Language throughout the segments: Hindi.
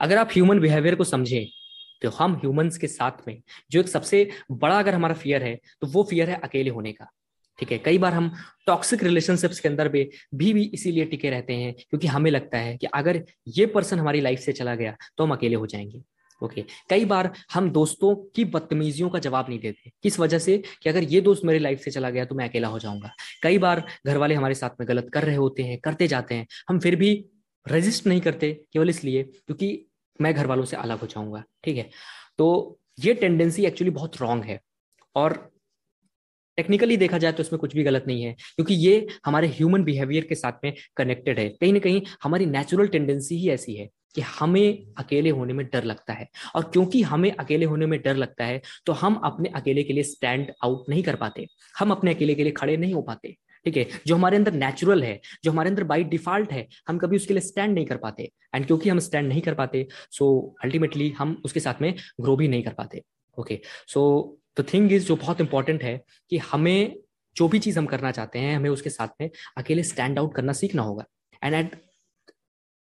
अगर आप ह्यूमन बिहेवियर को समझें तो हम ह्यूमंस के साथ में जो एक सबसे बड़ा अगर हमारा फियर है तो वो फियर है अकेले होने का। ठीक है? कई बार हम टॉक्सिक रिलेशनशिप्स के अंदर भी भी, इसीलिए टिके रहते हैं क्योंकि हमें लगता है कि अगर ये पर्सन हमारी लाइफ से चला गया तो हम अकेले हो जाएँगे। Okay okay. कई बार हम दोस्तों की बदतमीजियों का जवाब नहीं देते किस वजह से? कि अगर ये दोस्त मेरी लाइफ से चला गया तो मैं अकेला हो जाऊँगा। कई बार घर वाले हमारे साथ में गलत कर रहे होते हैं करते जाते हैं हम फिर भी रजिस्ट नहीं करते केवल इसलिए क्योंकि मैं घर वालों से अलग हो जाऊँगा, ठीक है? तो ये टेंडेंसी एक्चुअली बहुत रॉन्ग है। और टेक्निकली देखा जाए तो इसमें कुछ भी गलत नहीं है, क्योंकि ये हमारे ह्यूमन बिहेवियर के साथ में कनेक्टेड है। कहीं ना कहीं हमारी नेचुरल टेंडेंसी ही ऐसी है कि हमें अकेले होने में डर लगता है। और क्योंकि हमें अकेले होने में डर लगता है तो हम अपने अकेले के लिए स्टैंड आउट नहीं कर पाते। हम अपने अकेले के लिए खड़े नहीं हो पाते। ठीक है? जो हमारे अंदर नेचुरल है, जो हमारे अंदर बाई डिफ़ॉल्ट है, हम कभी उसके लिए स्टैंड नहीं कर पाते। एंड क्योंकि हम स्टैंड नहीं कर पाते सो अल्टीमेटली हम उसके साथ में ग्रो भी नहीं कर पाते। Okay so the thing is जो बहुत इंपॉर्टेंट है कि हमें जो भी चीज़ हम करना चाहते हैं, हमें उसके साथ में अकेले स्टैंड आउट करना सीखना होगा। एंड एट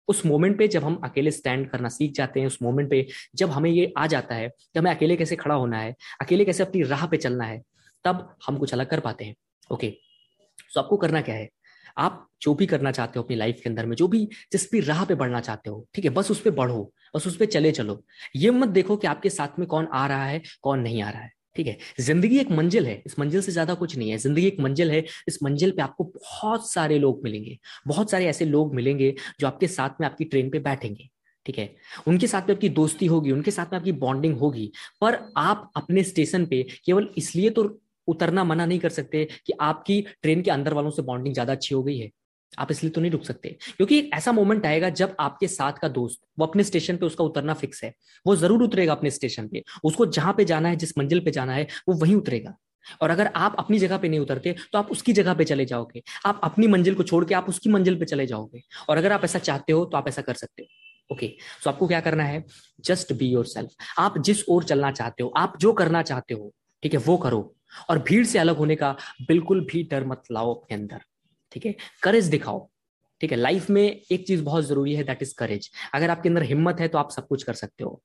उस मोमेंट पे जब हम अकेले स्टैंड करना सीख जाते हैं, उस मोमेंट पे जब हमें ये आ जाता है कि हमें अकेले कैसे खड़ा होना है, अकेले कैसे अपनी राह पे चलना है, तब हम कुछ अलग कर पाते हैं। ओके सो आपको करना क्या है? आप जो भी करना चाहते हो अपनी लाइफ के अंदर में, जो भी जिस भी राह पे बढ़ना चाहते हो, ठीक है? बस उस पर बढ़ो, बस उस पर चले चलो। ये मत देखो कि आपके साथ में कौन आ रहा है, कौन नहीं आ रहा है, ठीक है? ज़िंदगी एक मंजिल है, इस मंजिल से ज़्यादा कुछ नहीं है। ज़िंदगी एक मंजिल है, इस मंजिल पे आपको बहुत सारे लोग मिलेंगे, बहुत सारे ऐसे लोग मिलेंगे जो आपके साथ में आपकी ट्रेन पे बैठेंगे, ठीक है? उनके साथ में आपकी दोस्ती होगी, उनके साथ में आपकी बॉन्डिंग होगी, पर आप अपने स्टेशन पे केवल इसलिए तो उतरना मना नहीं कर सकते कि आपकी ट्रेन के अंदर वालों से बॉन्डिंग ज़्यादा अच्छी हो गई है। आप इसलिए तो नहीं रुक सकते। क्योंकि एक ऐसा मोमेंट आएगा जब आपके साथ का दोस्त, वो अपने स्टेशन पे उसका उतरना फिक्स है। वो ज़रूर उतरेगा अपने स्टेशन पे। उसको जहाँ पे जाना है, जिस मंजिल पे जाना है, वो वहीं उतरेगा। और अगर आप अपनी जगह पे नहीं उतरते तो आप उसकी जगह पे चले जाओगे। आप अपनी मंजिल को छोड़ के आप उसकी मंजिल पे चले जाओगे। और अगर आप ऐसा चाहते हो तो आप ऐसा कर सकते हो। ओके सो आपको क्या करना है? जस्ट बी योर सेल्फ आप जिस ओर चलना चाहते हो, आप जो करना चाहते हो, ठीक है, वो करो। और भीड़ से अलग होने का बिल्कुल भी डर मत लाओ अपने अंदर, ठीक है? करेज दिखाओ, ठीक है? लाइफ में एक चीज़ बहुत ज़रूरी है दैट इज़ करेज अगर आपके अंदर हिम्मत है तो आप सब कुछ कर सकते हो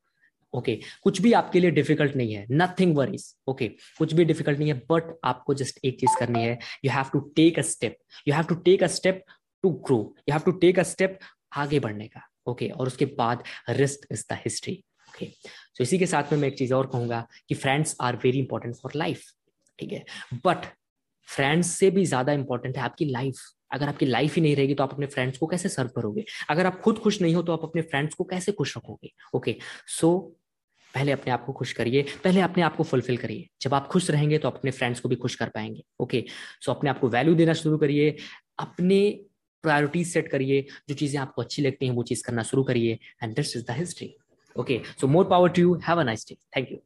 ओके okay. कुछ भी आपके लिए डिफ़िकल्ट नहीं है नथिंग वरीज ओके कुछ भी डिफ़िकल्ट नहीं है बट आपको जस्ट एक चीज़ करनी है you have to take a step you have to take a step to grow you have to take a step आगे बढ़ने का ओके okay. और उसके बाद rest is the history okay so इसी के साथ में मैं एक चीज़ और कहूँगा कि friends are very important for life ठीक है? बट फ्रेंड्स से भी ज़्यादा इंपॉर्टेंट है आपकी लाइफ अगर आपकी लाइफ ही नहीं रहेगी तो आप अपने फ्रेंड्स को कैसे सर्व करोगे? अगर आप खुद खुश नहीं हो तो आप अपने फ्रेंड्स को कैसे खुश रखोगे? ओके सो पहले अपने आप को खुश करिए, पहले अपने आप को फुलफिल करिए। जब आप खुश रहेंगे तो अपने फ्रेंड्स को भी खुश कर पाएँगे। ओके सो अपने आप को वैल्यू देना शुरू करिए। अपने प्रायोरिटीज सेट करिए। जो चीज़ें आपको अच्छी लगती हैं, वो चीज़ करना शुरू करिए। And this is the history okay so more power to you have a nice day thank you